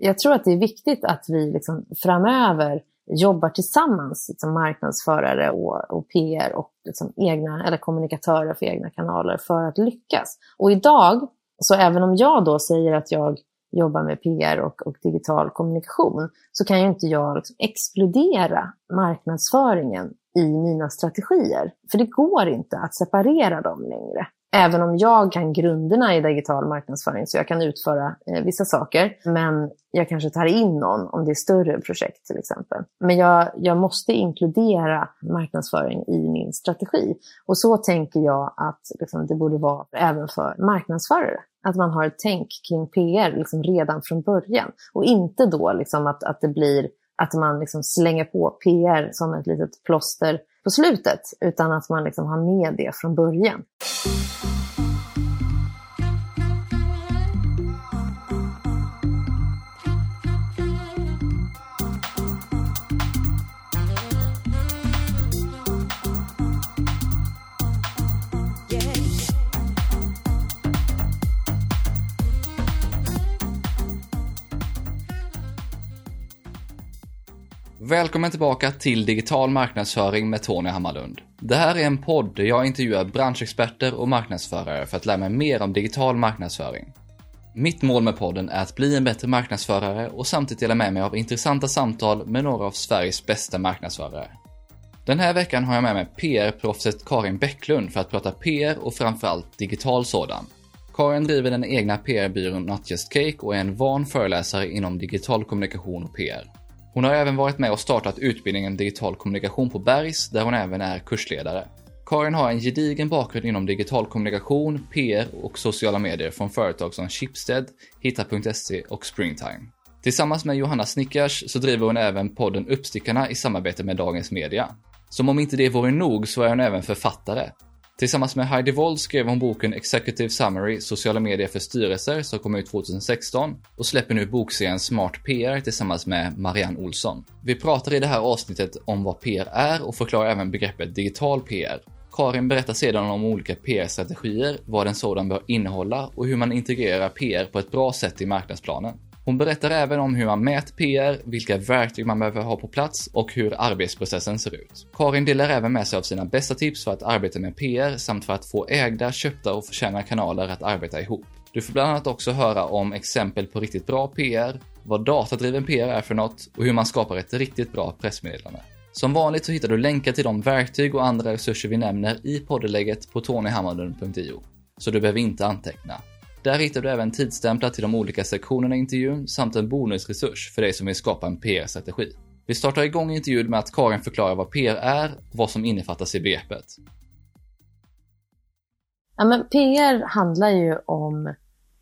jag tror att det är viktigt att vi liksom framöver jobbar tillsammans, liksom marknadsförare och, och PR och liksom egna, eller kommunikatörer för egna kanaler för att lyckas. Och idag, så även om jag då säger att jag jobbar med PR och, och digital kommunikation, så kan ju inte jag liksom exkludera marknadsföringen i mina strategier. För det går inte att separera dem längre. Även om jag kan grunderna i digital marknadsföring så jag kan utföra eh, vissa saker. Men jag kanske tar in någon om det är större projekt till exempel. Men jag, jag måste inkludera marknadsföring i min strategi. Och så tänker jag att liksom, det borde vara även för marknadsförare. Att man har ett tänk kring PR liksom, redan från början. Och inte då liksom, att, att det blir att man liksom slänger på PR som ett litet plåster på slutet, utan att man liksom har med det från början. Välkommen tillbaka till Digital marknadsföring med Tony Hammarlund. Det här är en podd där jag intervjuar branschexperter och marknadsförare för att lära mig mer om digital marknadsföring. Mitt mål med podden är att bli en bättre marknadsförare och samtidigt dela med mig av intressanta samtal med några av Sveriges bästa marknadsförare. Den här veckan har jag med mig PR-proffset Karin Bäcklund för att prata PR och framförallt digital sådan. Karin driver den egna PR-byrån Not Just Cake och är en van föreläsare inom digital kommunikation och PR. Hon har även varit med och startat utbildningen Digital kommunikation på Bergs, där hon även är kursledare. Karin har en gedigen bakgrund inom digital kommunikation, PR och sociala medier från företag som Schibsted, Hitta.se och Springtime. Tillsammans med Johanna Snickers så driver hon även podden Uppstickarna i samarbete med Dagens Media. Som om inte det vore nog så är hon även författare. Tillsammans med Heidi Wold skrev hon boken Executive Summary Sociala medier för styrelser som kom ut 2016 och släpper nu bokserien Smart PR tillsammans med Marianne Olsson. Vi pratar i det här avsnittet om vad PR är och förklarar även begreppet digital PR. Karin berättar sedan om olika PR-strategier, vad en sådan bör innehålla och hur man integrerar PR på ett bra sätt i marknadsplanen. Hon berättar även om hur man mäter PR, vilka verktyg man behöver ha på plats och hur arbetsprocessen ser ut. Karin delar även med sig av sina bästa tips för att arbeta med PR samt för att få ägda, köpta och förtjäna kanaler att arbeta ihop. Du får bland annat också höra om exempel på riktigt bra PR, vad datadriven PR är för något och hur man skapar ett riktigt bra pressmeddelande. Som vanligt så hittar du länkar till de verktyg och andra resurser vi nämner i poddelägget på tonyhammarlund.io. Så du behöver inte anteckna. Där hittar du även tidsstämplar till de olika sektionerna i intervjun samt en bonusresurs för dig som vill skapa en PR-strategi. Vi startar igång intervjun med att Karin förklarar vad PR är och vad som innefattas i begreppet. Ja, men PR handlar ju om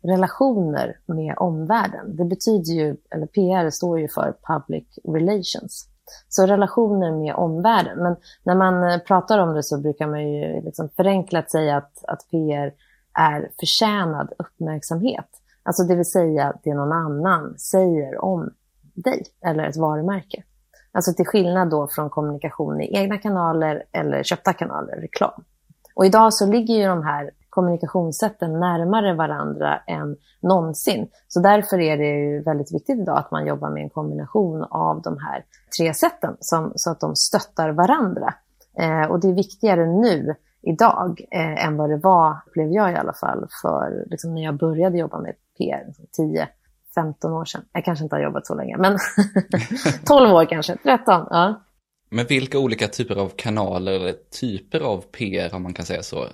relationer med omvärlden. Det betyder ju, eller PR står ju för Public Relations. Så relationer med omvärlden. Men när man eh, pratar om det så brukar man ju liksom förenklat säga att, att PR är förtjänad uppmärksamhet. Alltså det vill säga det någon annan säger om dig eller ett varumärke. Alltså till skillnad då från kommunikation i egna kanaler eller köpta kanaler, reklam. Och idag så ligger ju de här kommunikationssätten närmare varandra än någonsin. Så därför är det ju väldigt viktigt idag att man jobbar med en kombination av de här tre sätten som, så att de stöttar varandra. Eh, och det är viktigare nu idag eh, än vad det var, blev jag i alla fall, för liksom, när jag började jobba med PR, 10 15 år sedan. Jag kanske inte har jobbat så länge, men 12 år kanske, 13. Ja. Men vilka olika typer av kanaler eller typer av PR, om man kan säga så,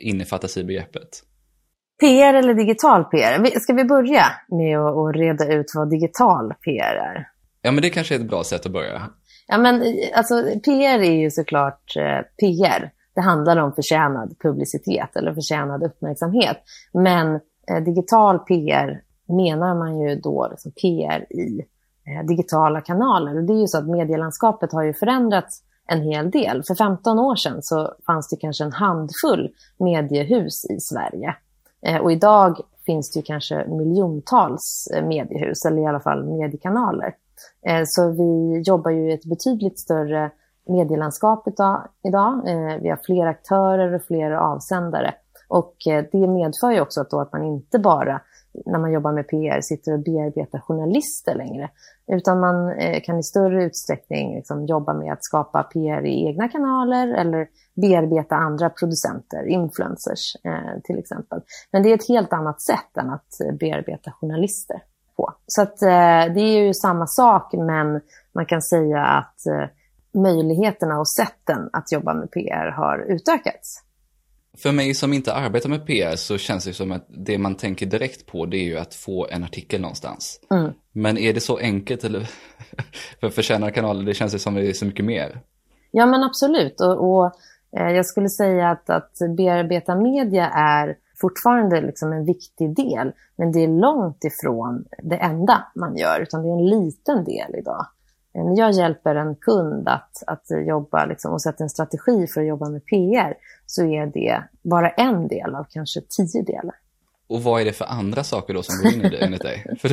innefattas i begreppet? PR eller digital PR? Ska vi börja med att reda ut vad digital PR är? Ja, men det kanske är ett bra sätt att börja. Ja, men alltså PR är ju såklart eh, PR. Det handlar om förtjänad publicitet eller förtjänad uppmärksamhet. Men eh, digital PR menar man ju då liksom PR i eh, digitala kanaler. Och det är ju så att medielandskapet har ju förändrats en hel del. För 15 år sedan så fanns det kanske en handfull mediehus i Sverige. Eh, och idag finns det ju kanske miljontals eh, mediehus, eller i alla fall mediekanaler. Eh, så vi jobbar ju i ett betydligt större medielandskapet idag. Eh, vi har fler aktörer och fler avsändare. Och eh, det medför ju också att, då att man inte bara när man jobbar med PR sitter och bearbetar journalister längre. Utan man eh, kan i större utsträckning liksom jobba med att skapa PR i egna kanaler eller bearbeta andra producenter, influencers till exempel. Men det är ett helt annat sätt än att bearbeta journalister på. Så att, det är ju samma sak men man kan säga att eh, möjligheterna och sätten att jobba med PR har utökats. För mig som inte arbetar med PR så känns det som att det man tänker direkt på det är ju att få en artikel någonstans. Mm. Men är det så enkelt eller för förtjänade kanaler, det känns som det är så mycket mer. Ja men absolut och, och eh, jag skulle säga att, att bearbeta media är fortfarande liksom en viktig del. Men det är långt ifrån det enda man gör utan det är en liten del idag. När jag hjälper en kund att, att jobba liksom, och sätta en strategi för att jobba med PR så är det bara en del av kanske tio delar. Och vad är det för andra saker då som går in i det enligt dig? För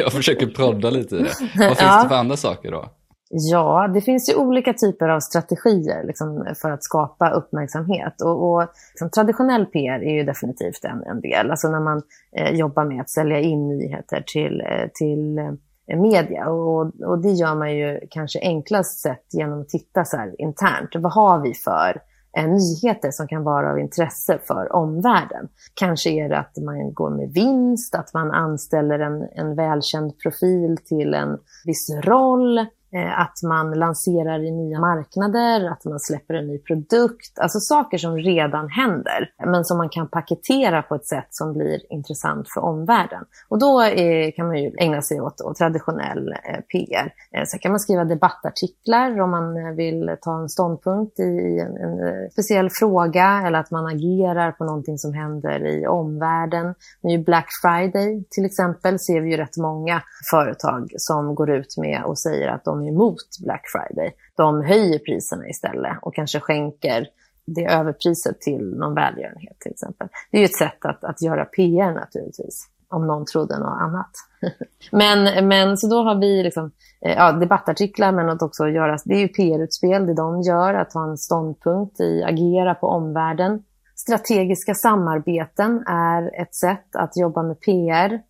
jag försöker prodda lite i det. Vad finns ja. det för andra saker då? Ja, det finns ju olika typer av strategier liksom, för att skapa uppmärksamhet. Och, och liksom, traditionell PR är ju definitivt en, en del. Alltså när man eh, jobbar med att sälja in nyheter till, eh, till eh, media. Och, och det gör man ju kanske enklast sett genom att titta så här internt. Vad har vi för eh, nyheter som kan vara av intresse för omvärlden? Kanske är det att man går med vinst, att man anställer en, en välkänd profil till en viss roll Eh, att man lanserar i nya marknader, att man släpper en ny produkt. Alltså saker som redan händer, men som man kan paketera på ett sätt som blir intressant för omvärlden. Och då är, kan man ju ägna sig åt, åt traditionell eh, PR. Eh, sen kan man skriva debattartiklar om man eh, vill ta en ståndpunkt i en, en speciell fråga eller att man agerar på någonting som händer i omvärlden. Nu Black Friday till exempel ser vi ju rätt många företag som går ut med och säger att de de emot Black Friday. De höjer priserna istället och kanske skänker det överpriset till någon välgörenhet till exempel. Det är ju ett sätt att, att göra PR naturligtvis, om någon trodde något annat. men, men så då har vi liksom, eh, ja, debattartiklar, men att också göra, det är ju PR-utspel, det de gör, att ha en ståndpunkt i, agera på omvärlden. Strategiska samarbeten är ett sätt att jobba med PR.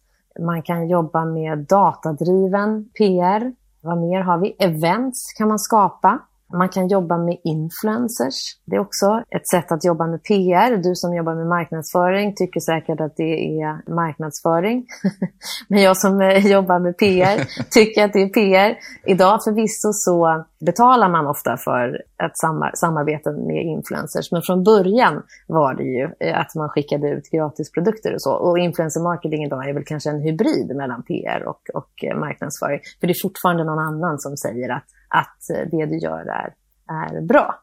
Man kan jobba med datadriven PR. Vad mer har vi? Events kan man skapa. Man kan jobba med influencers. Det är också ett sätt att jobba med PR. Du som jobbar med marknadsföring tycker säkert att det är marknadsföring. Men jag som eh, jobbar med PR tycker att det är PR. Idag förvisso så betalar man ofta för ett samarbete med influencers. Men från början var det ju eh, att man skickade ut gratisprodukter och så. Och influencer marketing idag är väl kanske en hybrid mellan PR och, och eh, marknadsföring. För det är fortfarande någon annan som säger att att det du gör är, är bra.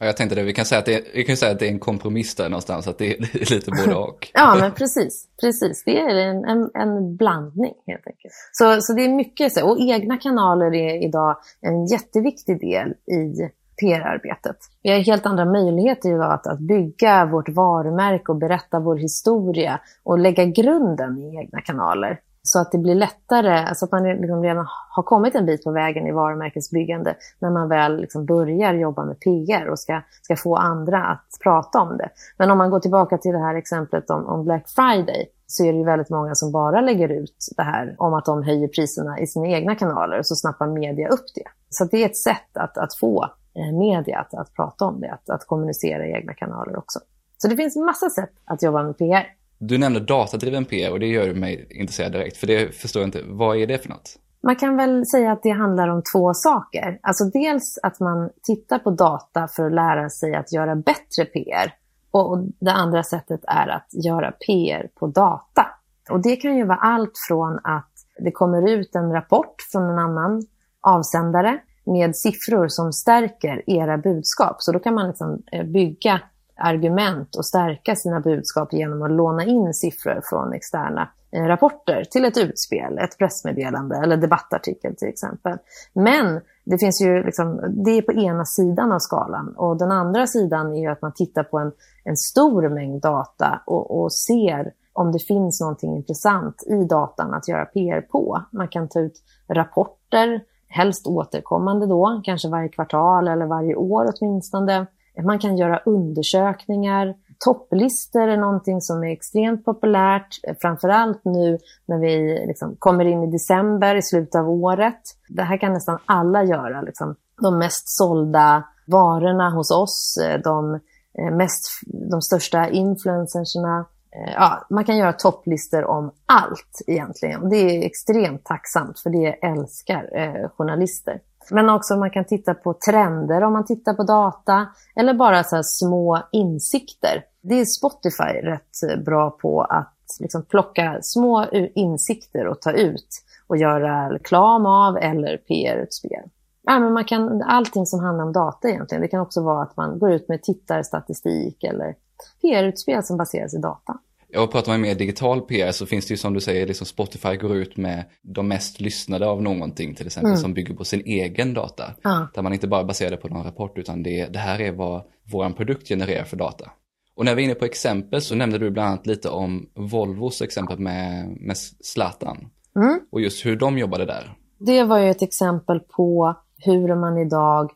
Ja, jag tänkte det, vi kan, säga att det är, vi kan säga att det är en kompromiss där någonstans, att det är, det är lite både och. ja, men precis. precis. Det är en, en, en, blandning helt enkelt. Så, så det är mycket så. Och egna kanaler är idag en jätteviktig del i PR-arbetet. Vi har helt andra möjligheter idag att, att bygga vårt varumärke och berätta vår historia och lägga grunden i egna kanaler. Så att det blir lättare, alltså att man liksom redan har kommit en bit på vägen i varumärkesbyggande när man väl liksom börjar jobba med PR och ska, ska få andra att prata om det. Men om man går tillbaka till det här exemplet om, om Black Friday så är det ju väldigt många som bara lägger ut det här om att de höjer priserna i sina egna kanaler och så snappar media upp det. Så det är ett sätt att, att få eh, media att, att prata om det, att, att kommunicera i egna kanaler också. Så det finns massa sätt att jobba med PR. Du nämnde datadriven PR och det gör mig intresserad direkt, för det förstår jag inte. Vad är det för något? Man kan väl säga att det handlar om två saker. Alltså dels att man tittar på data för att lära sig att göra bättre PR. Och det andra sättet är att göra PR på data. Och det kan ju vara allt från att det kommer ut en rapport från en annan avsändare med siffror som stärker era budskap. Så då kan man liksom eh, bygga argument och stärka sina budskap genom att låna in siffror från externa eh, rapporter till ett utspel, ett pressmeddelande eller debattartikel till exempel. Men det finns ju liksom, det är på ena sidan av skalan och den andra sidan är ju att man tittar på en, en stor mängd data och, och ser om det finns någonting intressant i datan att göra PR på. Man kan ta ut rapporter, helst återkommande då, kanske varje kvartal eller varje år åtminstone. Man kan göra undersökningar, topplistor är någonting som är extremt populärt, framförallt nu när vi liksom kommer in i december, i slutet av året. Det här kan nästan alla göra. Liksom. De mest sålda varorna hos oss, eh, de, eh, mest, de största influencerserna, eh, ja, man kan göra topplistor om allt egentligen. Det är extremt tacksamt för det älskar eh, journalister. Men också man kan titta på trender om man tittar på data eller bara så små insikter. Det är Spotify rätt bra på att liksom plocka små insikter och ta ut och göra reklam av eller PR-utspel. Ja, men man kan, allting som handlar om data egentligen. Det kan också vara att man går ut med tittarstatistik eller PR-utspel som baseras i data. Och pratar man mer digital PR så finns det ju som du säger, liksom Spotify går ut med de mest lyssnade av någonting till exempel mm. som bygger på sin egen data. Ja. Där man inte bara baserar det på någon rapport utan det, det här är vad vår produkt genererar för data. Och när vi är inne på exempel så nämnde du bland annat lite om Volvos exempel med, med Zlatan. Mm. Och just hur de jobbade där. Det var ju ett exempel på hur man idag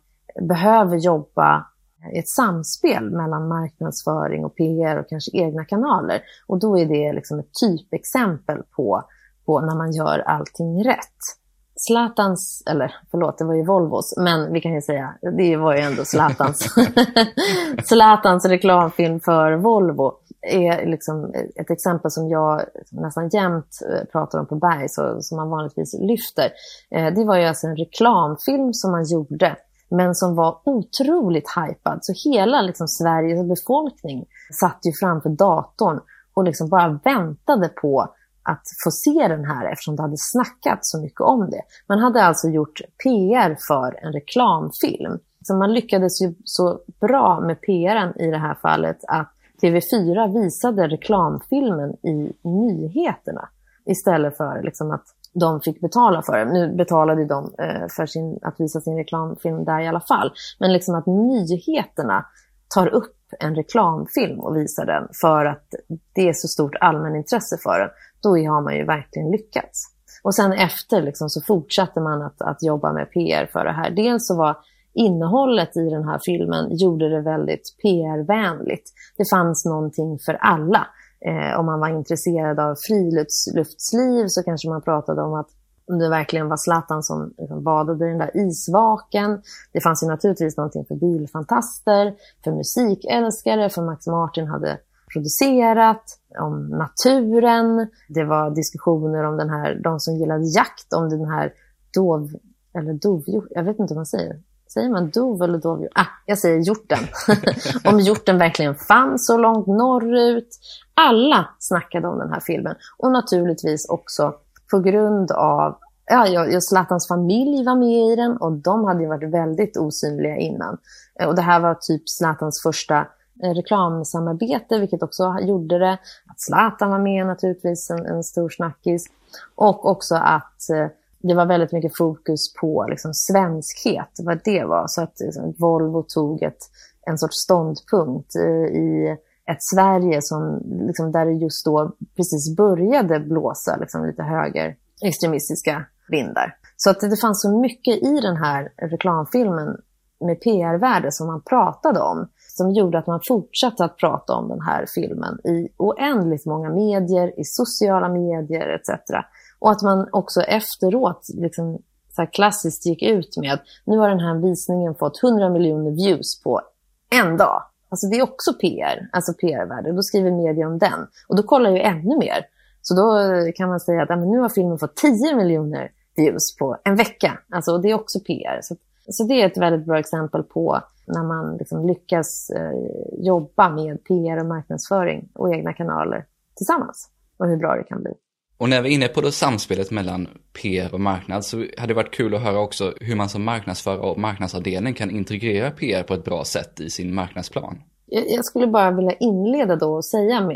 behöver jobba ett samspel mellan marknadsföring och PR och kanske egna kanaler. Och då är det liksom ett typexempel på, på när man gör allting rätt. Zlatans, eller förlåt, det var ju Volvos, men vi kan ju säga, det var ju ändå Zlatans, Zlatans reklamfilm för Volvo är liksom ett exempel som jag nästan jämt eh, pratar om på Berg, så, som man vanligtvis lyfter. Eh, det var ju alltså en reklamfilm som man gjorde men som var otroligt hypad. Så hela liksom, Sveriges befolkning satt ju framför datorn och liksom bara väntade på att få se den här eftersom det hade snackats så mycket om det. Man hade alltså gjort PR för en reklamfilm. Så man lyckades ju så bra med PRen i det här fallet att TV4 visade reklamfilmen i nyheterna istället för liksom att de fick betala för det. Nu betalade de eh, för sin, att visa sin reklamfilm där i alla fall. Men liksom att nyheterna tar upp en reklamfilm och visar den för att det är så stort allmänintresse för den, då har man ju verkligen lyckats. Och sen efter liksom, så fortsatte man att, att jobba med PR för det här. Dels så var innehållet i den här filmen gjorde det väldigt PR-vänligt. Det fanns någonting för alla. Eh, om man var intresserad av friluftsliv så kanske man pratade om att om det verkligen var Zlatan som liksom badade i den där isvaken. Det fanns ju naturligtvis någonting för bilfantaster, för musikälskare, för Max Martin hade producerat, om naturen. Det var diskussioner om den här, de som gillade jakt, om den här dov, eller dovhjort, jag vet inte vad man säger, Säger man dov eller dovhjort? Ah, jag säger hjorten. om hjorten verkligen fanns så långt norrut. Alla snackade om den här filmen. Och naturligtvis också på grund av Ja, Zlatans familj var med i den och de hade ju varit väldigt osynliga innan. Eh, och det här var typ Zlatans första eh, reklamsamarbete, vilket också gjorde det. Att Zlatan var med naturligtvis, en, en stor snackis. Och också att eh, det var väldigt mycket fokus på liksom, svenskhet, vad det var. Så att liksom, Volvo tog ett, en sorts ståndpunkt eh, i ett Sverige som, liksom, där det just då precis började blåsa liksom, lite höger extremistiska vindar. Så att det, det fanns så mycket i den här reklamfilmen med PR-värde som man pratade om som gjorde att man fortsatte att prata om den här filmen i oändligt många medier, i sociala medier etc. Och att man också efteråt liksom, så klassiskt gick ut med nu har den här visningen fått 100 miljoner views på en dag. Alltså det är också PR, alltså PR-värde. Då skriver media om den. Och då kollar ju ännu mer. Så då kan man säga att nu har filmen fått 10 miljoner views på en vecka. Alltså det är också PR. Så, så det är ett väldigt bra exempel på när man liksom lyckas eh, jobba med PR och marknadsföring och egna kanaler tillsammans. Och hur bra det kan bli. Och när vi är inne på det samspelet mellan PR och marknad så hade det varit kul att höra också hur man som marknadsförare och marknadsavdelning kan integrera PR på ett bra sätt i sin marknadsplan. Jag skulle bara vilja inleda då och säga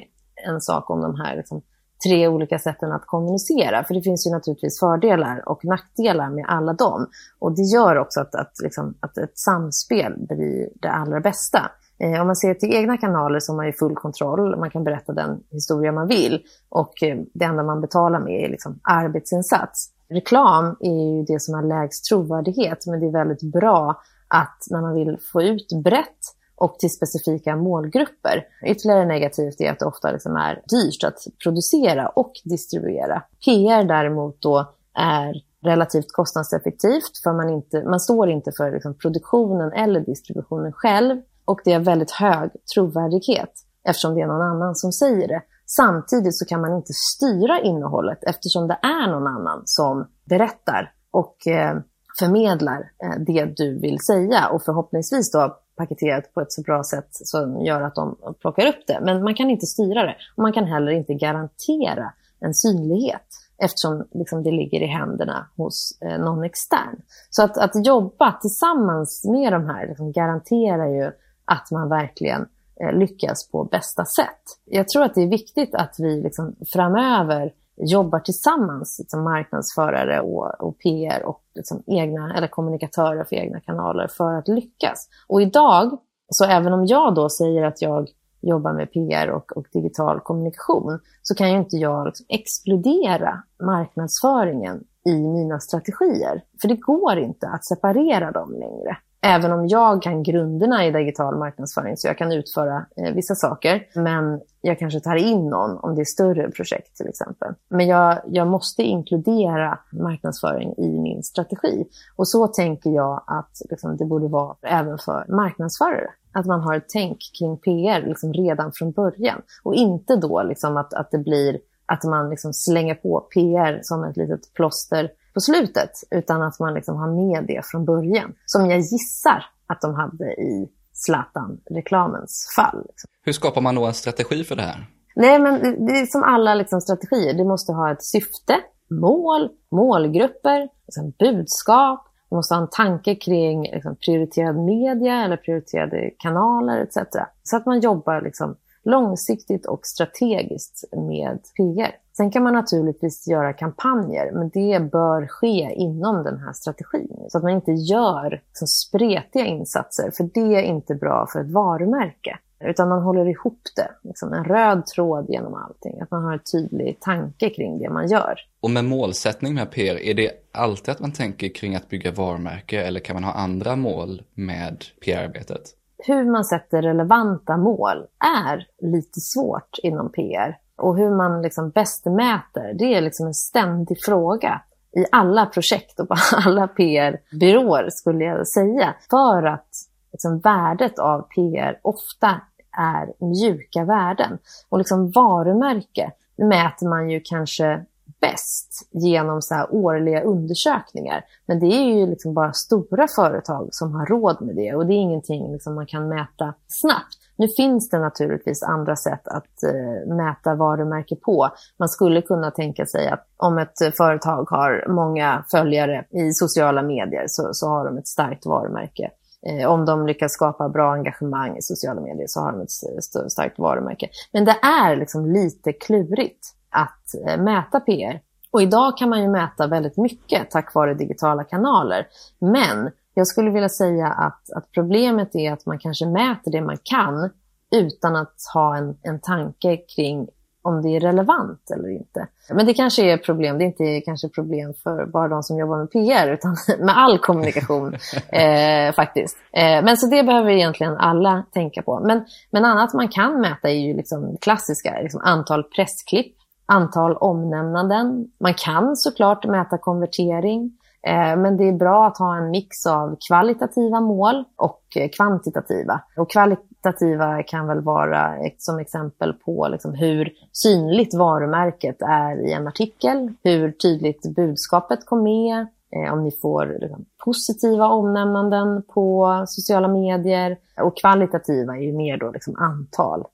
en sak om de här liksom, tre olika sätten att kommunicera. För det finns ju naturligtvis fördelar och nackdelar med alla dem. Och det gör också att, att, liksom, att ett samspel blir det allra bästa. Eh, om man ser till egna kanaler så har man ju full kontroll. Man kan berätta den historia man vill. Och eh, det enda man betalar med är liksom arbetsinsats. Reklam är ju det som har lägst trovärdighet, men det är väldigt bra att när man vill få ut brett och till specifika målgrupper. Ytterligare negativt är att det ofta liksom är dyrt att producera och distribuera. PR däremot då är relativt kostnadseffektivt för man, inte, man står inte för liksom produktionen eller distributionen själv och det är väldigt hög trovärdighet eftersom det är någon annan som säger det. Samtidigt så kan man inte styra innehållet eftersom det är någon annan som berättar och eh, förmedlar eh, det du vill säga och förhoppningsvis då paketerat på ett så bra sätt som gör att de plockar upp det. Men man kan inte styra det och man kan heller inte garantera en synlighet eftersom liksom, det ligger i händerna hos eh, någon extern. Så att, att jobba tillsammans med de här liksom, garanterar ju att man verkligen eh, lyckas på bästa sätt. Jag tror att det är viktigt att vi liksom, framöver jobbar tillsammans, liksom marknadsförare och, och PR och liksom egna, eller kommunikatörer för egna kanaler för att lyckas. Och idag, så även om jag då säger att jag jobbar med PR och, och digital kommunikation, så kan ju inte jag liksom exkludera marknadsföringen i mina strategier. För det går inte att separera dem längre. Även om jag kan grunderna i digital marknadsföring så jag kan utföra eh, vissa saker. Men jag kanske tar in någon om det är större projekt till exempel. Men jag, jag måste inkludera marknadsföring i min strategi. Och så tänker jag att liksom, det borde vara även för marknadsförare. Att man har ett tänk kring PR liksom, redan från början. Och inte då liksom, att, att det blir att man liksom slänger på PR som ett litet plåster på slutet, utan att man liksom har med det från början. Som jag gissar att de hade i Zlatan-reklamens fall. Hur skapar man då en strategi för det här? Nej, men det är som alla liksom, strategier. Det måste ha ett syfte, mål, målgrupper, liksom, budskap. Du måste ha en tanke kring liksom, prioriterad media eller prioriterade kanaler etc. Så att man jobbar liksom, långsiktigt och strategiskt med PR. Sen kan man naturligtvis göra kampanjer, men det bör ske inom den här strategin. Så att man inte gör så spretiga insatser, för det är inte bra för ett varumärke. Utan man håller ihop det, liksom en röd tråd genom allting. Att man har en tydlig tanke kring det man gör. Och med målsättning med PR, är det alltid att man tänker kring att bygga varumärke eller kan man ha andra mål med PR-arbetet? Hur man sätter relevanta mål är lite svårt inom PR. Och hur man liksom bäst mäter, det är liksom en ständig fråga i alla projekt och på alla PR-byråer skulle jag säga. För att liksom värdet av PR ofta är mjuka värden. Och liksom varumärke mäter man ju kanske bäst genom så årliga undersökningar. Men det är ju liksom bara stora företag som har råd med det och det är ingenting liksom man kan mäta snabbt. Nu finns det naturligtvis andra sätt att eh, mäta varumärke på. Man skulle kunna tänka sig att om ett företag har många följare i sociala medier så, så har de ett starkt varumärke. Eh, om de lyckas skapa bra engagemang i sociala medier så har de ett starkt varumärke. Men det är liksom lite klurigt att eh, mäta PR. Och idag kan man ju mäta väldigt mycket tack vare digitala kanaler. Men jag skulle vilja säga att, att problemet är att man kanske mäter det man kan utan att ha en, en tanke kring om det är relevant eller inte. Men det kanske är problem, det är inte kanske problem för bara de som jobbar med PR, utan med all kommunikation eh, faktiskt. Eh, men så det behöver egentligen alla tänka på. Men, men annat man kan mäta är ju liksom klassiska, liksom antal pressklipp, antal omnämnanden. Man kan såklart mäta konvertering. Eh, men det är bra att ha en mix av kvalitativa mål och eh, kvantitativa. Och kvalitativa kan väl vara som exempel på liksom hur synligt varumärket är i en artikel, hur tydligt budskapet kom med, eh, om ni får liksom positiva omnämnanden på sociala medier. Och kvalitativa är ju mer då liksom antal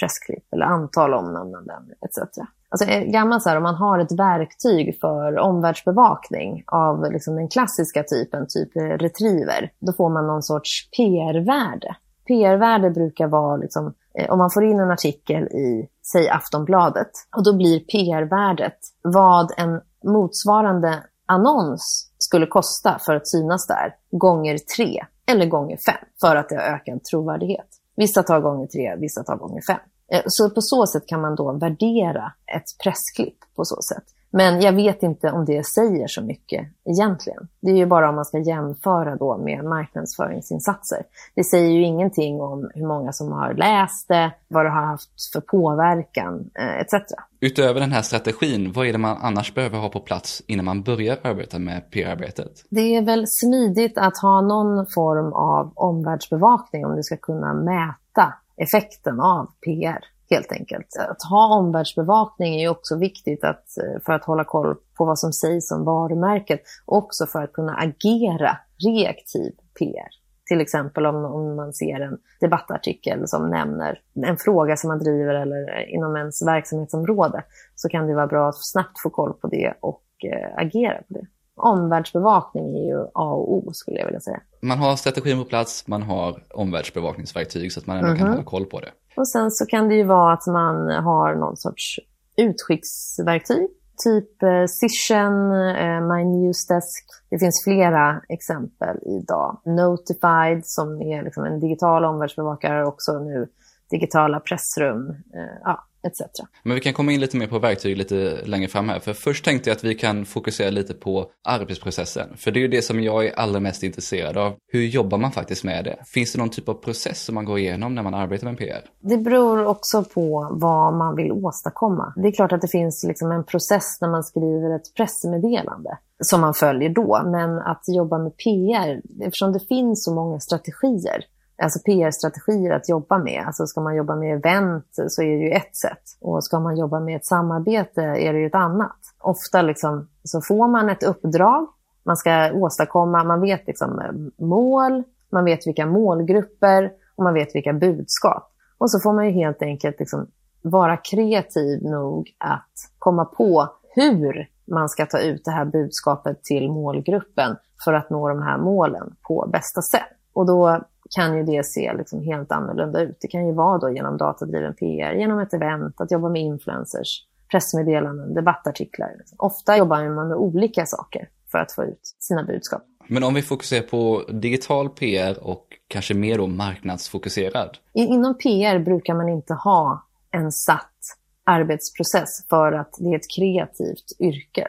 pressklipp eller antal omnämnanden etc. Alltså eh, gammalt så här, om man har ett verktyg för omvärldsbevakning av liksom den klassiska typen, typ eh, retriever, då får man någon sorts PR-värde. PR-värde brukar vara, liksom, eh, om man får in en artikel i, säg Aftonbladet, och då blir PR-värdet vad en motsvarande annons skulle kosta för att synas där, gånger tre eller gånger fem, för att det har ökad trovärdighet. Vissa tar gånger tre, vissa tar gånger fem. Eh, så på så sätt kan man då värdera ett pressklipp på så sätt. Men jag vet inte om det säger så mycket egentligen. Det är ju bara om man ska jämföra då med marknadsföringsinsatser. Det säger ju ingenting om hur många som har läst det, vad det har haft för påverkan eh, etc. Utöver den här strategin, vad är det man annars behöver ha på plats innan man börjar arbeta med PR-arbetet? Det är väl smidigt att ha någon form av omvärldsbevakning om du ska kunna mäta effekten av PR helt enkelt. Att ha omvärldsbevakning är ju också viktigt att, eh, för att hålla koll på vad som sägs om varumärket. Också för att kunna agera reaktiv PR. Till exempel om, om man ser en debattartikel som nämner en fråga som man driver eller inom ens verksamhetsområde så kan det vara bra att snabbt få koll på det och eh, agera på det. Omvärldsbevakning är ju A och O skulle jag vilja säga. Man har strategin på plats, man har omvärldsbevakningsverktyg så att man ändå mm -hmm. kan mhm. hålla koll på det. Och sen så kan det ju vara att man har någon sorts utskicksverktyg. Typ eh, Cision, eh, My Newsdesk. Det finns flera exempel idag. Notified som är liksom en digital omvärldsbevakare också nu. Digitala pressrum. Eh, ja, etc. Men vi kan komma in lite mer på verktyg lite längre fram här. För först tänkte jag att vi kan fokusera lite på arbetsprocessen. För det är ju det som jag är allra mest intresserad av. Hur jobbar man faktiskt med det? Finns det någon typ av process som man går igenom när man arbetar med PR? Det beror också på vad man vill åstadkomma. Det är klart att det finns liksom en process när man skriver ett pressmeddelande som man följer då. Men att jobba med PR, eftersom det finns så många strategier alltså PR-strategier att jobba med. Alltså ska man jobba med event så är det ju ett sätt. Och ska man jobba med ett samarbete är det ju ett annat. Ofta liksom, så får man ett uppdrag, man ska åstadkomma, man vet liksom eh, mål, man vet vilka målgrupper och man vet vilka budskap. Och så får man ju helt enkelt liksom vara kreativ nog att komma på hur man ska ta ut det här budskapet till målgruppen för att nå de här målen på bästa sätt. Och då kan ju det se liksom helt annorlunda ut. Det kan ju vara då genom datadriven PR, genom ett event, att jobba med influencers, pressmeddelanden, debattartiklar. Ofta jobbar man med olika saker för att få ut sina budskap. Men om vi fokuserar på digital PR och kanske mer då marknadsfokuserad? Inom PR brukar man inte ha en satt arbetsprocess för att det är ett kreativt yrke.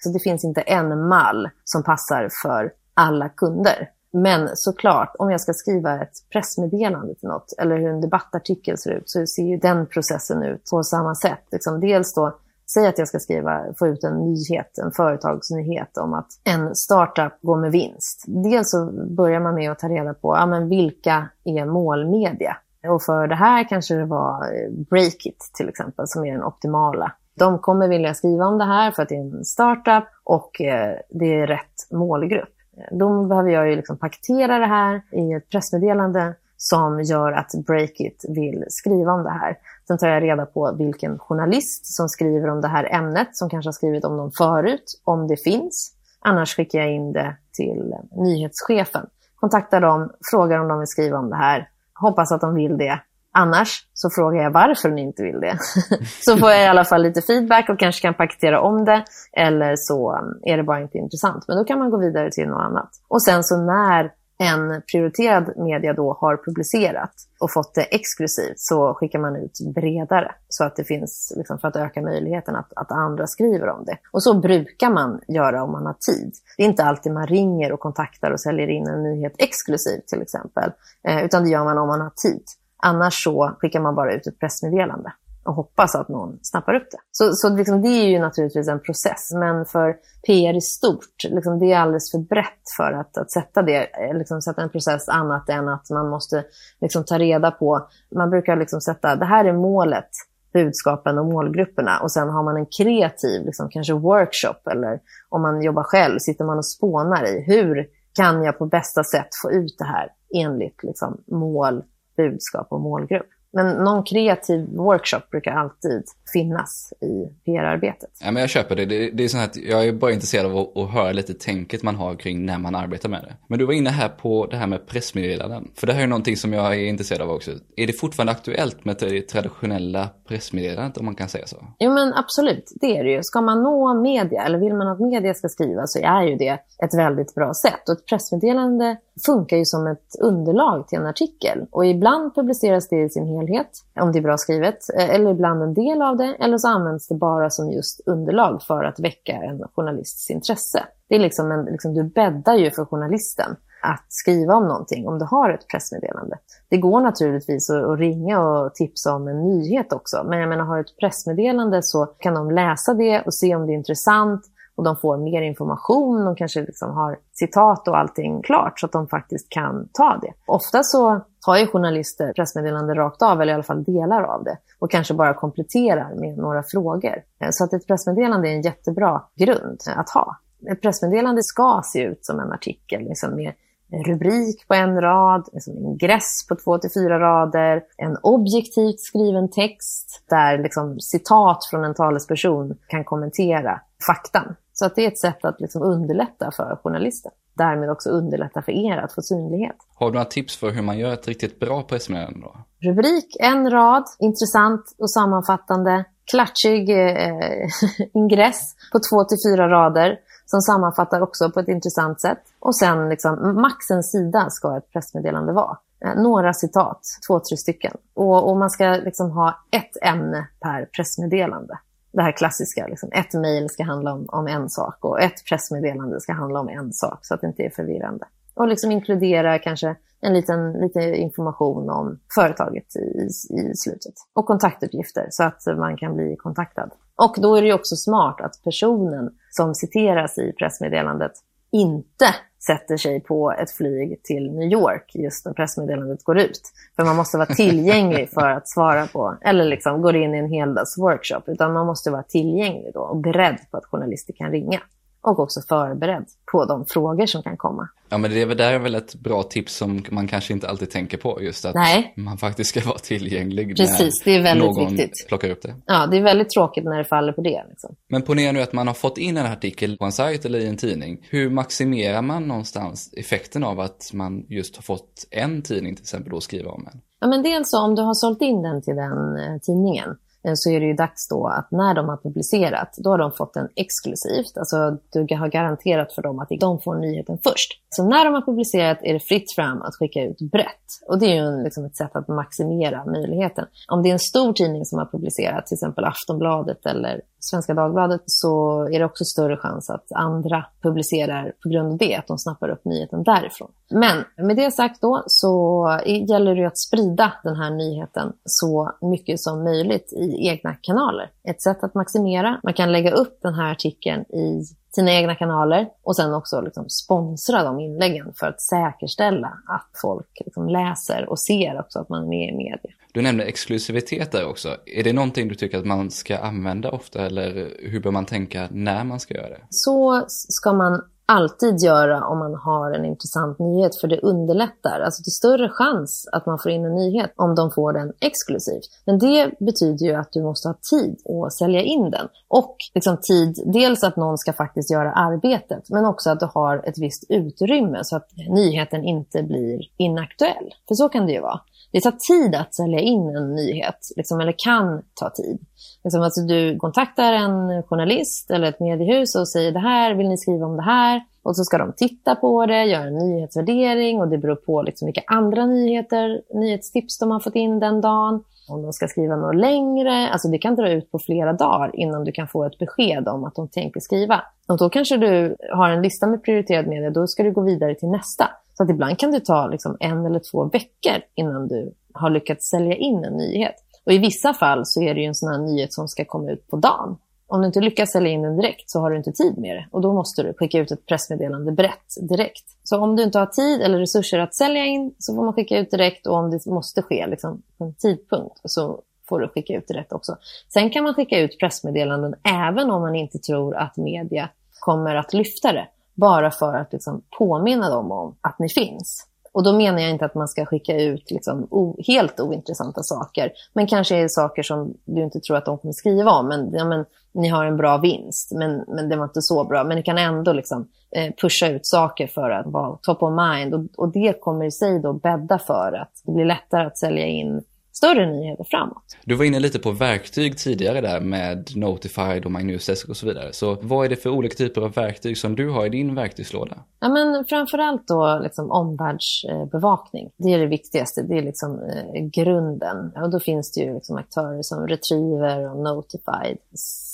Så det finns inte en mall som passar för alla kunder. Men såklart, om jag ska skriva ett pressmeddelande till något eller hur en debattartikel ser ut så ser ju den processen ut på samma sätt. Liksom dels då, säg att jag ska skriva, få ut en nyhet, en företagsnyhet om att en startup går med vinst. Dels så börjar man med att ta reda på ja, men vilka är målmedia. Och för det här kanske det var eh, Breakit till exempel som är den optimala. De kommer vilja skriva om det här för att det är en startup och eh, det är rätt målgrupp. Eh, då behöver jag ju liksom paketera det här i ett pressmeddelande som gör att Breakit vill skriva om det här. Sen tar jag reda på vilken journalist som skriver om det här ämnet, som kanske har skrivit om dem förut, om det finns. Annars skickar jag in det till nyhetschefen. Kontaktar dem, frågar om de vill skriva om det här. Hoppas att de vill det. Annars så frågar jag varför ni inte vill det. så får jag i alla fall lite feedback och kanske kan paketera om det. Eller så um, är det bara inte intressant. Men då kan man gå vidare till något annat. Och sen så när en prioriterad media då har publicerat och fått det exklusivt så skickar man ut bredare så att det finns liksom, för att öka möjligheten att, att andra skriver om det. Och så brukar man göra om man har tid. Det är inte alltid man ringer och kontaktar och säljer in en nyhet exklusivt till exempel, eh, utan det gör man om man har tid. Annars så skickar man bara ut ett pressmeddelande och hoppas att någon snappar upp det. Så, så liksom, det är ju naturligtvis en process, men för PR i stort, liksom, det är alldeles för brett för att, att sätta, det, liksom, sätta en process annat än att man måste liksom, ta reda på, man brukar liksom, sätta, det här är målet, budskapen och målgrupperna och sen har man en kreativ, liksom, kanske workshop eller om man jobbar själv sitter man och spånar i hur kan jag på bästa sätt få ut det här enligt liksom, mål, budskap och målgrupp. Men någon kreativ workshop brukar alltid finnas i PR-arbetet. Ja, men jag köper det. Det, det är så att jag är bara intresserad av att, att, höra lite tänket man har kring när man arbetar med det. Men du var inne här på det här med pressmeddelanden. För det här är någonting som jag är intresserad av också. Är det fortfarande aktuellt med det traditionella pressmeddelandet om man kan säga så? Jo men absolut, det är det ju. Ska man nå media eller vill man att media ska skriva så är ju det ett väldigt bra sätt. Och ett pressmeddelande funkar ju som ett underlag till en artikel. Och ibland publiceras det i sin helhet, om det är bra skrivet, eh, eller ibland en del av det, eller så används det bara som just underlag för att väcka en journalists intresse. Det är liksom en, liksom, du bäddar ju för journalisten att skriva om någonting, om du har ett pressmeddelande. Det går naturligtvis att, ringa och tipsa om en nyhet också, men jag menar, har du ett pressmeddelande så kan de läsa det och se om det är intressant och de får mer information, de kanske liksom har citat och allting klart så att de faktiskt kan ta det. Ofta så tar ju journalister pressmeddelanden rakt av, eller i alla fall delar av det, och kanske bara kompletterar med några frågor. Eh, så att ett pressmeddelande är en jättebra grund att ha. Ett pressmeddelande ska se ut som en artikel liksom med en rubrik på en rad, liksom ingress på två till fyra rader, en objektivt skriven text där liksom citat från en talesperson kan kommentera faktan. Så att det är ett sätt att liksom underlätta för journalisten. Därmed också underlätta för er att få synlighet. Har du några tips för hur man gör ett riktigt bra pressmeddelande då? Rubrik, en rad, intressant och sammanfattande. Klatschig eh, ingress på två till fyra rader som sammanfattar också på ett intressant sätt. Och sen liksom, max en sida ska ett pressmeddelande vara. Eh, några citat, två, tre stycken. Och, och man ska liksom ha ett ämne per pressmeddelande det här klassiska, liksom, ett mejl ska handla om, om, en sak och ett pressmeddelande ska handla om en sak så att det inte är förvirrande. Och liksom inkludera kanske en liten lite information om företaget i, i slutet. Och kontaktuppgifter så att man kan bli kontaktad. Och då är det också smart att personen som citeras i pressmeddelandet inte sätter sig på ett flyg till New York just när pressmeddelandet går ut. För man måste vara tillgänglig för att svara på, eller liksom går in i en heldags workshop, utan man måste vara tillgänglig då och beredd på att journalister kan ringa och också förberedd på de frågor som kan komma. Ja, men det är väl, där är väl ett bra tips som man kanske inte alltid tänker på, just att Nej. man faktiskt ska vara tillgänglig Precis, det är väldigt någon viktigt. plockar upp det. Ja, det är väldigt tråkigt när det faller på det. Liksom. Men ponera nu att man har fått in en artikel på en sajt eller i en tidning. Hur maximerar man någonstans effekten av att man just har fått en tidning till exempel då skriva om en? Ja, men dels om du har sålt in den till den eh, tidningen Eh, så är det ju dags då att när de har publicerat, då har de fått den exklusivt. Alltså du har garanterat för dem att de får nyheten först. Så när de har publicerat är det fritt fram att skicka ut brett. Och det är ju liksom ett sätt att maximera möjligheten. Om det är en stor tidning som har publicerat, till exempel Aftonbladet eller Svenska Dagbladet, så är det också större chans att andra publicerar på grund av det, att de snappar upp nyheten därifrån. Men med det sagt då så gäller det att sprida den här nyheten så mycket som möjligt i egna kanaler. Ett sätt att maximera, man kan lägga upp den här artikeln i sina egna kanaler och sen också liksom sponsra de inläggen för att säkerställa att folk liksom läser och ser också att man är med i media. Du nämnde exklusivitet där också. Är det någonting du tycker att man ska använda ofta eller hur bör man tänka när man ska göra det? Så ska man alltid göra om man har en intressant nyhet, för det underlättar. Alltså det är större chans att man får in en nyhet om de får den exklusivt. Men det betyder ju att du måste ha tid att sälja in den. Och liksom tid, dels att någon ska faktiskt göra arbetet, men också att du har ett visst utrymme så att nyheten inte blir inaktuell. För så kan det ju vara. Det tar tid att sälja in en nyhet, liksom, eller kan ta tid. Liksom, alltså, du kontaktar en journalist eller ett mediehus och säger det här, vill ni skriva om det här? Och så ska de titta på det, göra en nyhetsvärdering och det beror på liksom vilka andra nyheter, nyhetstips de har fått in den dagen. Om de ska skriva något längre, alltså det kan dra ut på flera dagar innan du kan få ett besked om att de tänker skriva. Och då kanske du har en lista med prioriterad media, då ska du gå vidare till nästa. Så att ibland kan det ta liksom en eller två veckor innan du har lyckats sälja in en nyhet. Och i vissa fall så är det ju en sån här nyhet som ska komma ut på dagen. Om du inte lyckas sälja in den direkt så har du inte tid med det och då måste du skicka ut ett pressmeddelande brett direkt. Så om du inte har tid eller resurser att sälja in så får man skicka ut direkt och om det måste ske liksom, på en tidpunkt så får du skicka ut direkt också. Sen kan man skicka ut pressmeddelanden även om man inte tror att media kommer att lyfta det. Bara för att liksom, påminna dem om att ni finns. Och då menar jag inte att man ska skicka ut liksom o, helt ointressanta saker, men kanske är saker som du inte tror att de kommer skriva om. Men, ja, men ni har en bra vinst, men, men det var inte så bra. Men ni kan ändå liksom, eh, pusha ut saker för att vara top of mind. Och, och det kommer i sig då bädda för att det blir lättare att sälja in större nyheter framåt. Du var inne lite på verktyg tidigare där med Notified och MyNewsDesk och så vidare. Så vad är det för olika typer av verktyg som du har i din verktygslåda? Ja, men framförallt då liksom omvärldsbevakning. Det är det viktigaste. Det är liksom eh, grunden. Och då finns det ju liksom aktörer som Retriever och Notified,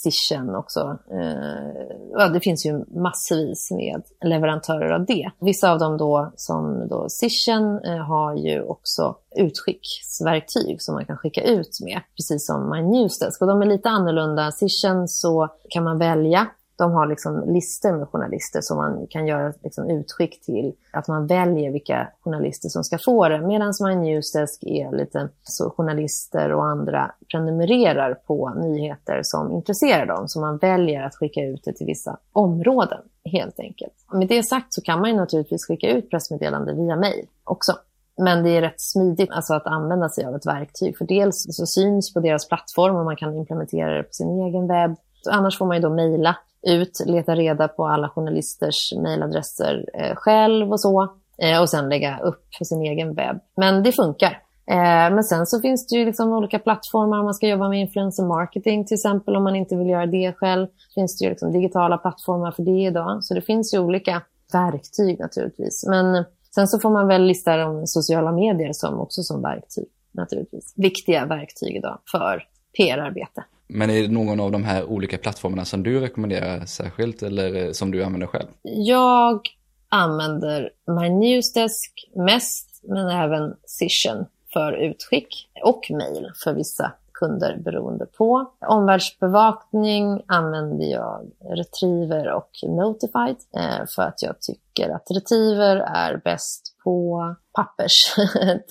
Cision också. Eh, ja, det finns ju massvis med leverantörer av det. Vissa av dem då, som då Cision, eh, har ju också utskicksverktyg som man kan skicka ut med, precis som MyNewsDesk. Och de är lite annorlunda. Cision så kan man välja de har liksom listor med journalister som man kan göra liksom utskick till. Att man väljer vilka journalister som ska få det. Medan My Newsdesk är lite så journalister och andra prenumererar på nyheter som intresserar dem. Så man väljer att skicka ut det till vissa områden helt enkelt. Med det sagt så kan man ju naturligtvis skicka ut pressmeddelande via mail också. Men det är rätt smidigt alltså att använda sig av ett verktyg. För dels så syns på deras plattform och man kan implementera det på sin egen webb. Så annars får man ju då mejla ut, leta reda på alla journalisters mejladresser eh, själv och så. Eh, och sen lägga upp på sin egen webb. Men det funkar. Eh, men sen så finns det ju liksom olika plattformar. om Man ska jobba med influencer marketing till exempel om man inte vill göra det själv. finns det ju liksom digitala plattformar för det idag. Så det finns ju olika verktyg naturligtvis. Men eh, sen så får man väl lista de sociala medier som också som verktyg naturligtvis. Viktiga verktyg idag för PR-arbete. Men är det någon av de här olika plattformarna som du rekommenderar särskilt eller eh, som du använder själv? Jag använder MyNewsDesk mest, men även Cision för utskick och mail för vissa kunder beroende på. Omvärldsbevakning använder jag Retriever och Notified eh, för att jag tycker att Retriever är bäst på pappers,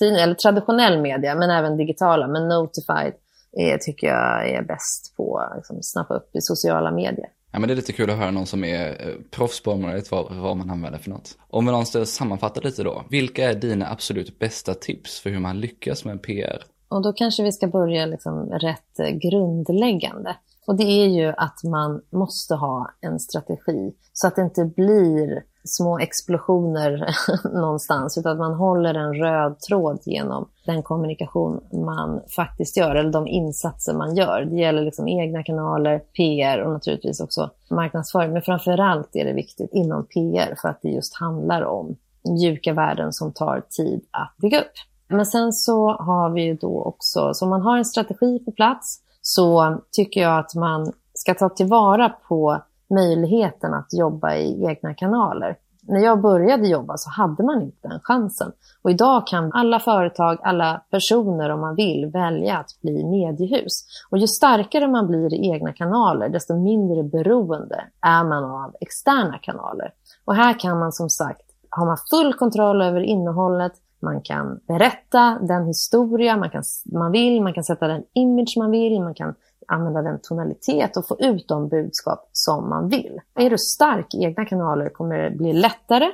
eller traditionell media, men även digitala. Men Notified är, tycker jag är bäst på att liksom, snappa upp i sociala medier. Ja, men det är lite kul att höra någon som är eh, proffs på området, vad, vad man använder för något. Om vi någonstans sammanfattar lite då, vilka är dina absolut bästa tips för hur man lyckas med PR? Och då kanske vi ska börja liksom rätt eh, grundläggande. Och det är ju att man måste ha en strategi så att det inte blir små explosioner någonstans, utan att man håller en röd tråd genom den kommunikation man faktiskt gör, eller de insatser man gör. Det gäller liksom egna kanaler, PR och naturligtvis också marknadsföring. Men framför allt är det viktigt inom PR för att det just handlar om mjuka värden som tar tid att bygga upp. Men sen så har vi ju då också, så om man har en strategi på plats så tycker jag att man ska ta tillvara på möjligheten att jobba i egna kanaler. När jag började jobba så hade man inte den chansen. Och idag kan alla företag, alla personer om man vill välja att bli mediehus. Och ju starkare man blir i egna kanaler, desto mindre beroende är man av externa kanaler. Och här kan man som sagt, har man full kontroll över innehållet, man kan berätta den historia man, kan, man vill, man kan sätta den image man vill, man kan använda den tonalitet och få ut de budskap som man vill. Är du stark i egna kanaler kommer det bli lättare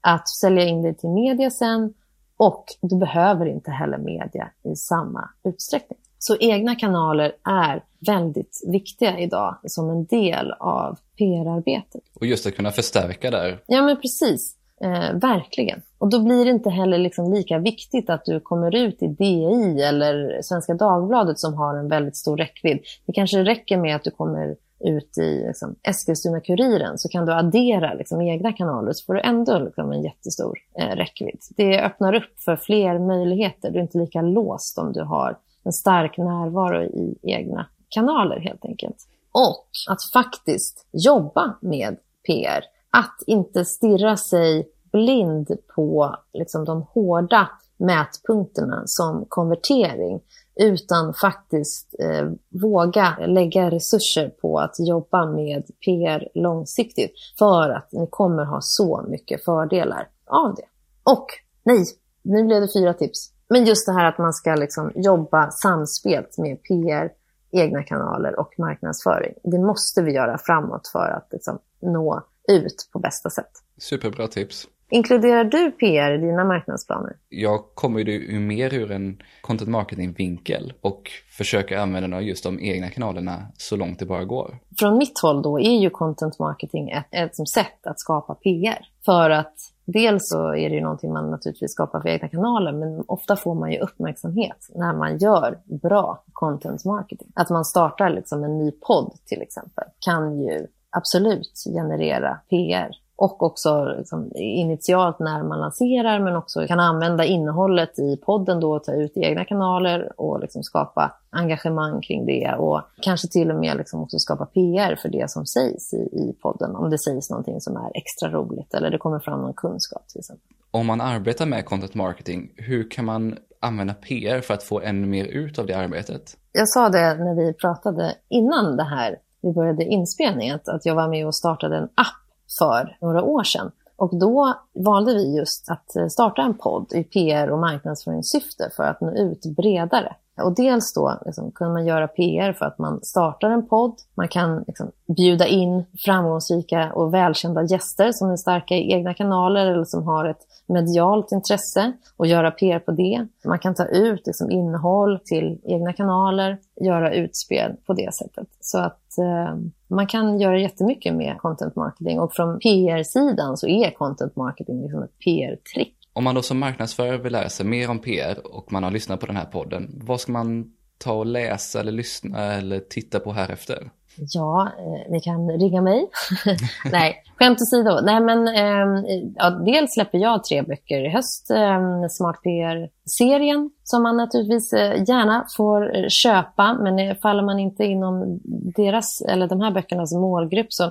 att sälja in dig till media sen och du behöver inte heller media i samma utsträckning. Så egna kanaler är väldigt viktiga idag som en del av PR-arbetet. Och just att kunna förstärka där. Ja, men precis. Eh, verkligen. Och då blir det inte heller liksom lika viktigt att du kommer ut i DI eller Svenska Dagbladet som har en väldigt stor räckvidd. Det kanske räcker med att du kommer ut i liksom, Eskilstuna-Kuriren så kan du addera liksom, egna kanaler så får du ändå liksom, en jättestor eh, räckvidd. Det öppnar upp för fler möjligheter. Du är inte lika låst om du har en stark närvaro i egna kanaler helt enkelt. Och att faktiskt jobba med PR att inte stirra sig blind på liksom, de hårda mätpunkterna som konvertering utan faktiskt eh, våga lägga resurser på att jobba med PR långsiktigt för att ni kommer ha så mycket fördelar av det. Och nej, nu blev det fyra tips. Men just det här att man ska liksom jobba samspelt med PR, egna kanaler och marknadsföring. Det måste vi göra framåt för att liksom nå ut på bästa sätt. Superbra tips. Inkluderar du PR i dina marknadsplaner? Jag kommer ju mer ur en content marketing-vinkel och försöker använda just de egna kanalerna så långt det bara går. Från mitt håll då är ju content marketing ett, ett sätt att skapa PR. För att dels så är det ju någonting man naturligtvis skapar för egna kanaler, men ofta får man ju uppmärksamhet när man gör bra content marketing. Att man startar liksom en ny podd till exempel kan ju absolut generera PR och också liksom, initialt när man lanserar men också kan använda innehållet i podden då och ta ut egna kanaler och liksom skapa engagemang kring det och kanske till och med liksom också skapa PR för det som sägs i, i podden om det sägs någonting som är extra roligt eller det kommer fram någon kunskap till exempel. Om man arbetar med content marketing, hur kan man använda PR för att få ännu mer ut av det arbetet? Jag sa det när vi pratade innan det här, vi började inspelningen, att jag var med och startade en app för några år sedan. Och då valde vi just att eh, starta en podd i PR och marknadsföringssyfte för att nå ut bredare. Och dels då liksom, kunde man göra PR för att man startar en podd. Man kan liksom, bjuda in framgångsrika och välkända gäster som är starka i egna kanaler eller som har ett medialt intresse och göra PR på det. Man kan ta ut liksom, innehåll till egna kanaler, göra utspel på det sättet. Så att eh, man kan göra jättemycket med content marketing och från PR-sidan så är content marketing liksom ett PR-trick. Om man då som marknadsförare vill lära sig mer om PR och man har lyssnat på den här podden, vad ska man ta och läsa eller lyssna eller titta på här efter? Ja, eh, ni kan ringa mig. Nej, skämt åsido. Nej, men eh, ja, dels släpper jag tre böcker i höst. Eh, Smart PR-serien som man naturligtvis eh, gärna får eh, köpa. Men eh, faller man inte inom deras, eller de här böckernas målgrupp så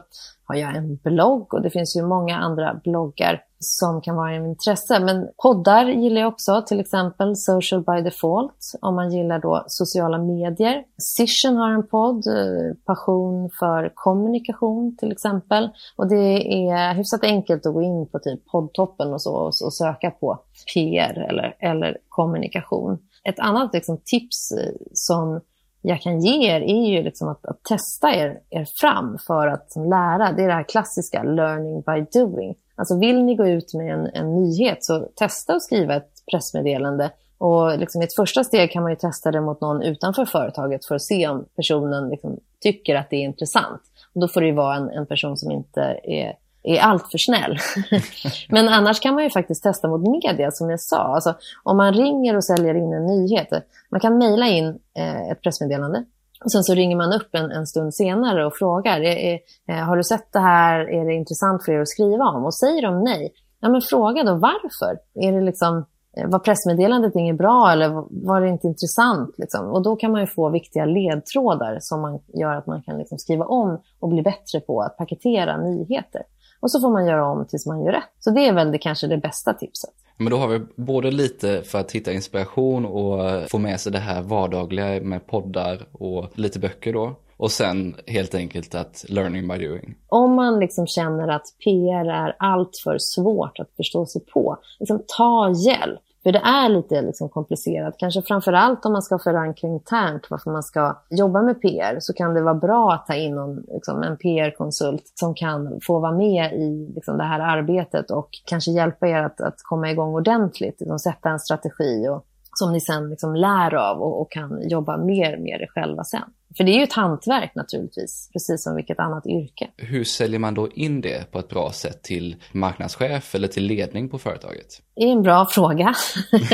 har jag en blogg och det finns ju många andra bloggar som kan vara av intresse. Men poddar gillar jag också, till exempel Social by Default, om man gillar då sociala medier. Sission har en podd, eh, Passion för kommunikation till exempel. Och det är hyfsat enkelt att gå in på typ poddtoppen och så och söka på PR eller, eller kommunikation. Ett annat liksom, tips eh, som jag kan ge er är ju liksom att, att testa er, er fram för att liksom lära. Det är det här klassiska learning by doing. Alltså vill ni gå ut med en, en nyhet så testa att skriva ett pressmeddelande. Och liksom i ett första steg kan man ju testa det mot någon utanför företaget för att se om personen liksom tycker att det är intressant. Och då får det ju vara en, en person som inte är är allt för snäll. Men annars kan man ju faktiskt testa mot media som jag sa. Alltså, om man ringer och säljer in en nyhet. Man kan mejla in eh, ett pressmeddelande. Och sen så ringer man upp en, en stund senare och frågar. Är, är, har du sett det här? Är det intressant för er att skriva om? Och säger de nej, ja, men fråga då varför. Är det liksom, var pressmeddelandet inget bra eller var det inte intressant? Liksom? Och då kan man ju få viktiga ledtrådar som man gör att man kan liksom skriva om och bli bättre på att paketera nyheter. Och så får man göra om tills man gör rätt. Så det är väl det, kanske det bästa tipset. Men då har vi både lite för att hitta inspiration och få med sig det här vardagliga med poddar och lite böcker då. Och sen helt enkelt att learning by doing. Om man liksom känner att PR är allt för svårt att förstå sig på, liksom ta hjälp. För det är lite liksom komplicerat, kanske framför allt om man ska förankra internt varför man ska jobba med PR så kan det vara bra att ta in någon, liksom, en PR-konsult som kan få vara med i liksom, det här arbetet och kanske hjälpa er att, att komma igång ordentligt, liksom, sätta en strategi och, som ni sen liksom lär av och, och kan jobba mer med er själva sen. För det är ju ett hantverk naturligtvis, precis som vilket annat yrke. Hur säljer man då in det på ett bra sätt till marknadschef eller till ledning på företaget? Det är en bra fråga.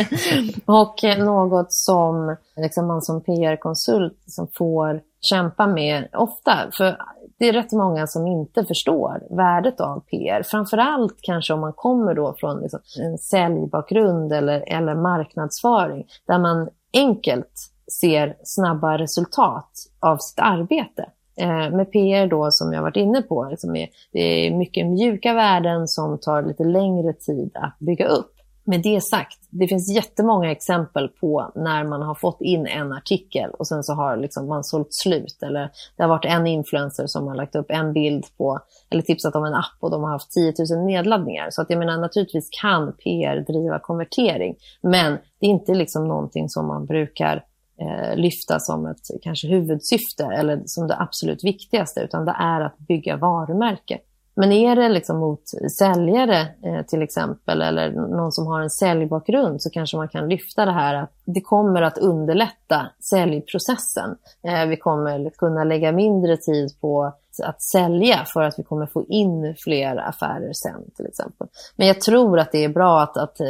och något som liksom man som PR-konsult som får kämpa med ofta. För det är rätt många som inte förstår värdet av PR. Framförallt kanske om man kommer då från liksom en säljbakgrund eller, eller marknadsföring där man enkelt ser snabba resultat av sitt arbete. Eh, med PR då, som jag varit inne på, liksom är, det är mycket mjuka värden som tar lite längre tid att bygga upp. Med det sagt, det finns jättemånga exempel på när man har fått in en artikel och sen så har liksom man sålt slut. Eller det har varit en influencer som har lagt upp en bild på, eller tipsat om en app och de har haft 10 000 nedladdningar. Så att jag menar naturligtvis kan PR driva konvertering. Men det är inte liksom någonting som man brukar eh, lyfta som ett kanske huvudsyfte eller som det absolut viktigaste, utan det är att bygga varumärke. Men är det liksom mot säljare eh, till exempel eller någon som har en säljbakgrund så kanske man kan lyfta det här att det kommer att underlätta säljprocessen. Eh, vi kommer kunna lägga mindre tid på att sälja för att vi kommer få in fler affärer sen till exempel. Men jag tror att det är bra att, att eh,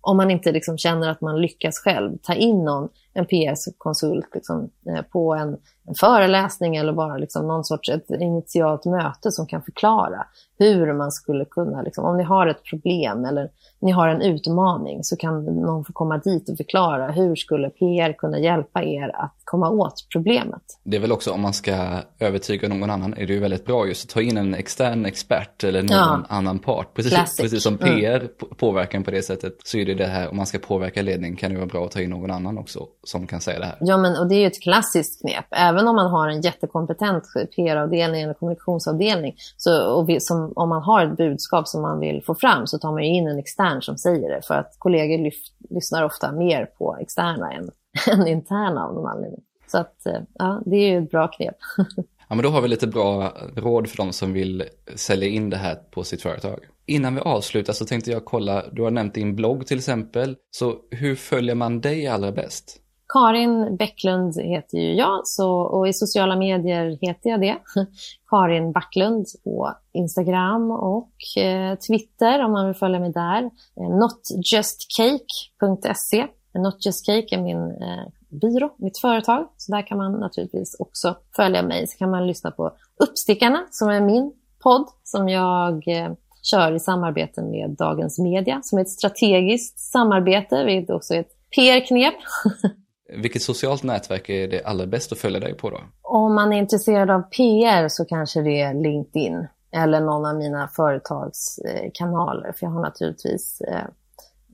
om man inte liksom känner att man lyckas själv, ta in någon, en PS-konsult liksom, eh, på en, en, föreläsning eller bara liksom någon sorts ett initialt möte som kan förklara hur man skulle kunna, liksom, om ni har ett problem eller ni har en utmaning så kan någon få komma dit och förklara hur skulle PR kunna hjälpa er att komma åt problemet. Det är väl också om man ska övertyga någon annan är det ju väldigt bra just att ta in en extern expert eller någon ja. annan part. Precis, precis som PR mm. påverkar på det sättet så är det det här om man ska påverka ledning kan det vara bra att ta in någon annan också som kan säga det här. Ja, men och det är ju ett klassiskt knep. Även om man har en jättekompetent PR-avdelning eller kommunikationsavdelning så, och vi, som, om man har ett budskap som man vill få fram så tar man in en extern som säger det för att kollegor lyft, lyssnar ofta mer på externa än än interna av någon anledning. Så att, eh, ja, det är ju ett bra knep. ja, men då har vi lite bra råd för de som vill sälja in det här på sitt företag. Innan vi avslutar så tänkte jag kolla, du har nämnt din blogg till exempel, så hur följer man dig allra bäst? Karin Bäcklund heter ju jag så, och i sociala medier heter jag det. Karin Backlund på Instagram och eh, Twitter om man vill följa mig där. Eh, Notjustcake.se Notjustcake är min eh, byrå, mitt företag. Så där kan man naturligtvis också följa mig. Så kan man lyssna på Uppstickarna som är min podd som jag eh, kör i samarbete med Dagens Media som är ett strategiskt samarbete, vilket också är ett PR-knep. Vilket socialt nätverk är det allra bäst att följa dig på då? Om man är intresserad av PR så kanske det är LinkedIn eller någon av mina företagskanaler. För jag har naturligtvis eh,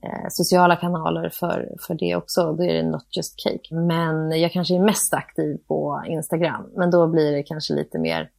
eh, sociala kanaler för, för det också. Då är det Not Just Cake. Men jag kanske är mest aktiv på Instagram. Men då blir det kanske lite mer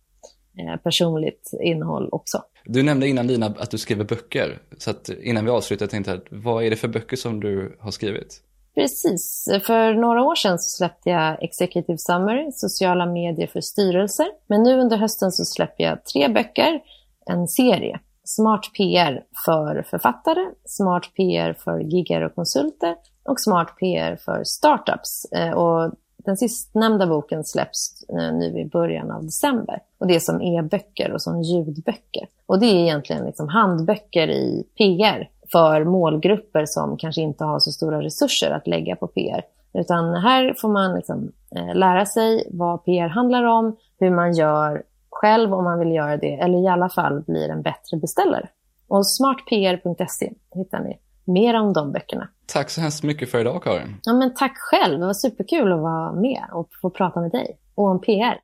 eh, personligt innehåll också. Du nämnde innan Lina att du skriver böcker. Så att innan vi avslutar tänkte jag, vad är det för böcker som du har skrivit? Precis. För några år sedan så släppte jag Executive Summary, sociala medier för styrelser. Men nu under hösten så släpper jag tre böcker, en serie Smart PR för författare, Smart PR för giggare och konsulter och Smart PR för startups. Eh, och den sistnämnda boken släpps eh, nu i början av december. Och Det är som e-böcker och som ljudböcker. Och Det är egentligen liksom handböcker i PR för målgrupper som kanske inte har så stora resurser att lägga på PR. Utan här får man liksom, eh, lära sig vad PR handlar om, hur man gör själv om man vill göra det, eller i alla fall blir en bättre beställare. Och smartpr.se hittar ni mer om de böckerna. Tack så hemskt mycket för idag Karin. Ja, men tack själv, det var superkul att vara med och få prata med dig och om PR.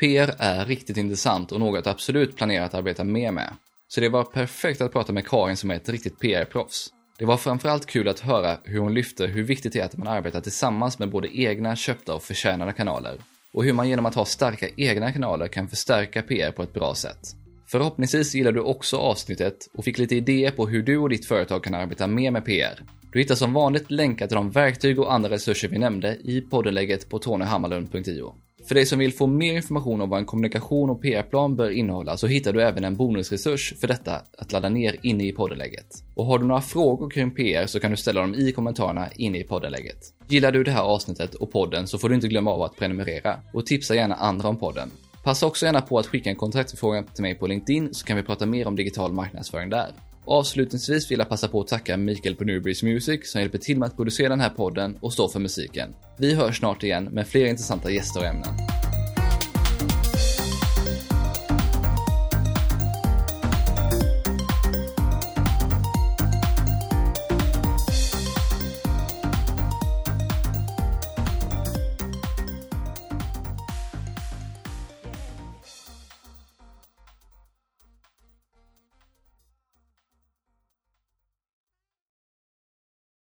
PR är riktigt intressant och något absolut planera att arbeta mer med. Så det var perfekt att prata med Karin som är ett riktigt PR-proffs. Det var framförallt kul att höra hur hon lyfter hur viktigt det är att man arbetar tillsammans med både egna, köpta och förtjänade kanaler och hur man genom att ha starka egna kanaler kan förstärka PR på ett bra sätt. Förhoppningsvis gillar du också avsnittet och fick lite idéer på hur du och ditt företag kan arbeta mer med PR. Du hittar som vanligt länkar till de verktyg och andra resurser vi nämnde i poddenlägget på tonyhammarlund.io. För dig som vill få mer information om vad en kommunikation och PR-plan bör innehålla så hittar du även en bonusresurs för detta att ladda ner inne i poddenlägget. Och har du några frågor kring PR så kan du ställa dem i kommentarerna inne i poddenlägget. Gillar du det här avsnittet och podden så får du inte glömma av att prenumerera och tipsa gärna andra om podden. Passa också gärna på att skicka en kontaktförfrågan till mig på LinkedIn så kan vi prata mer om digital marknadsföring där. Avslutningsvis vill jag passa på att tacka Mikael på Newbreeze Music som hjälper till med att producera den här podden och stå för musiken. Vi hörs snart igen med fler intressanta gäster och ämnen.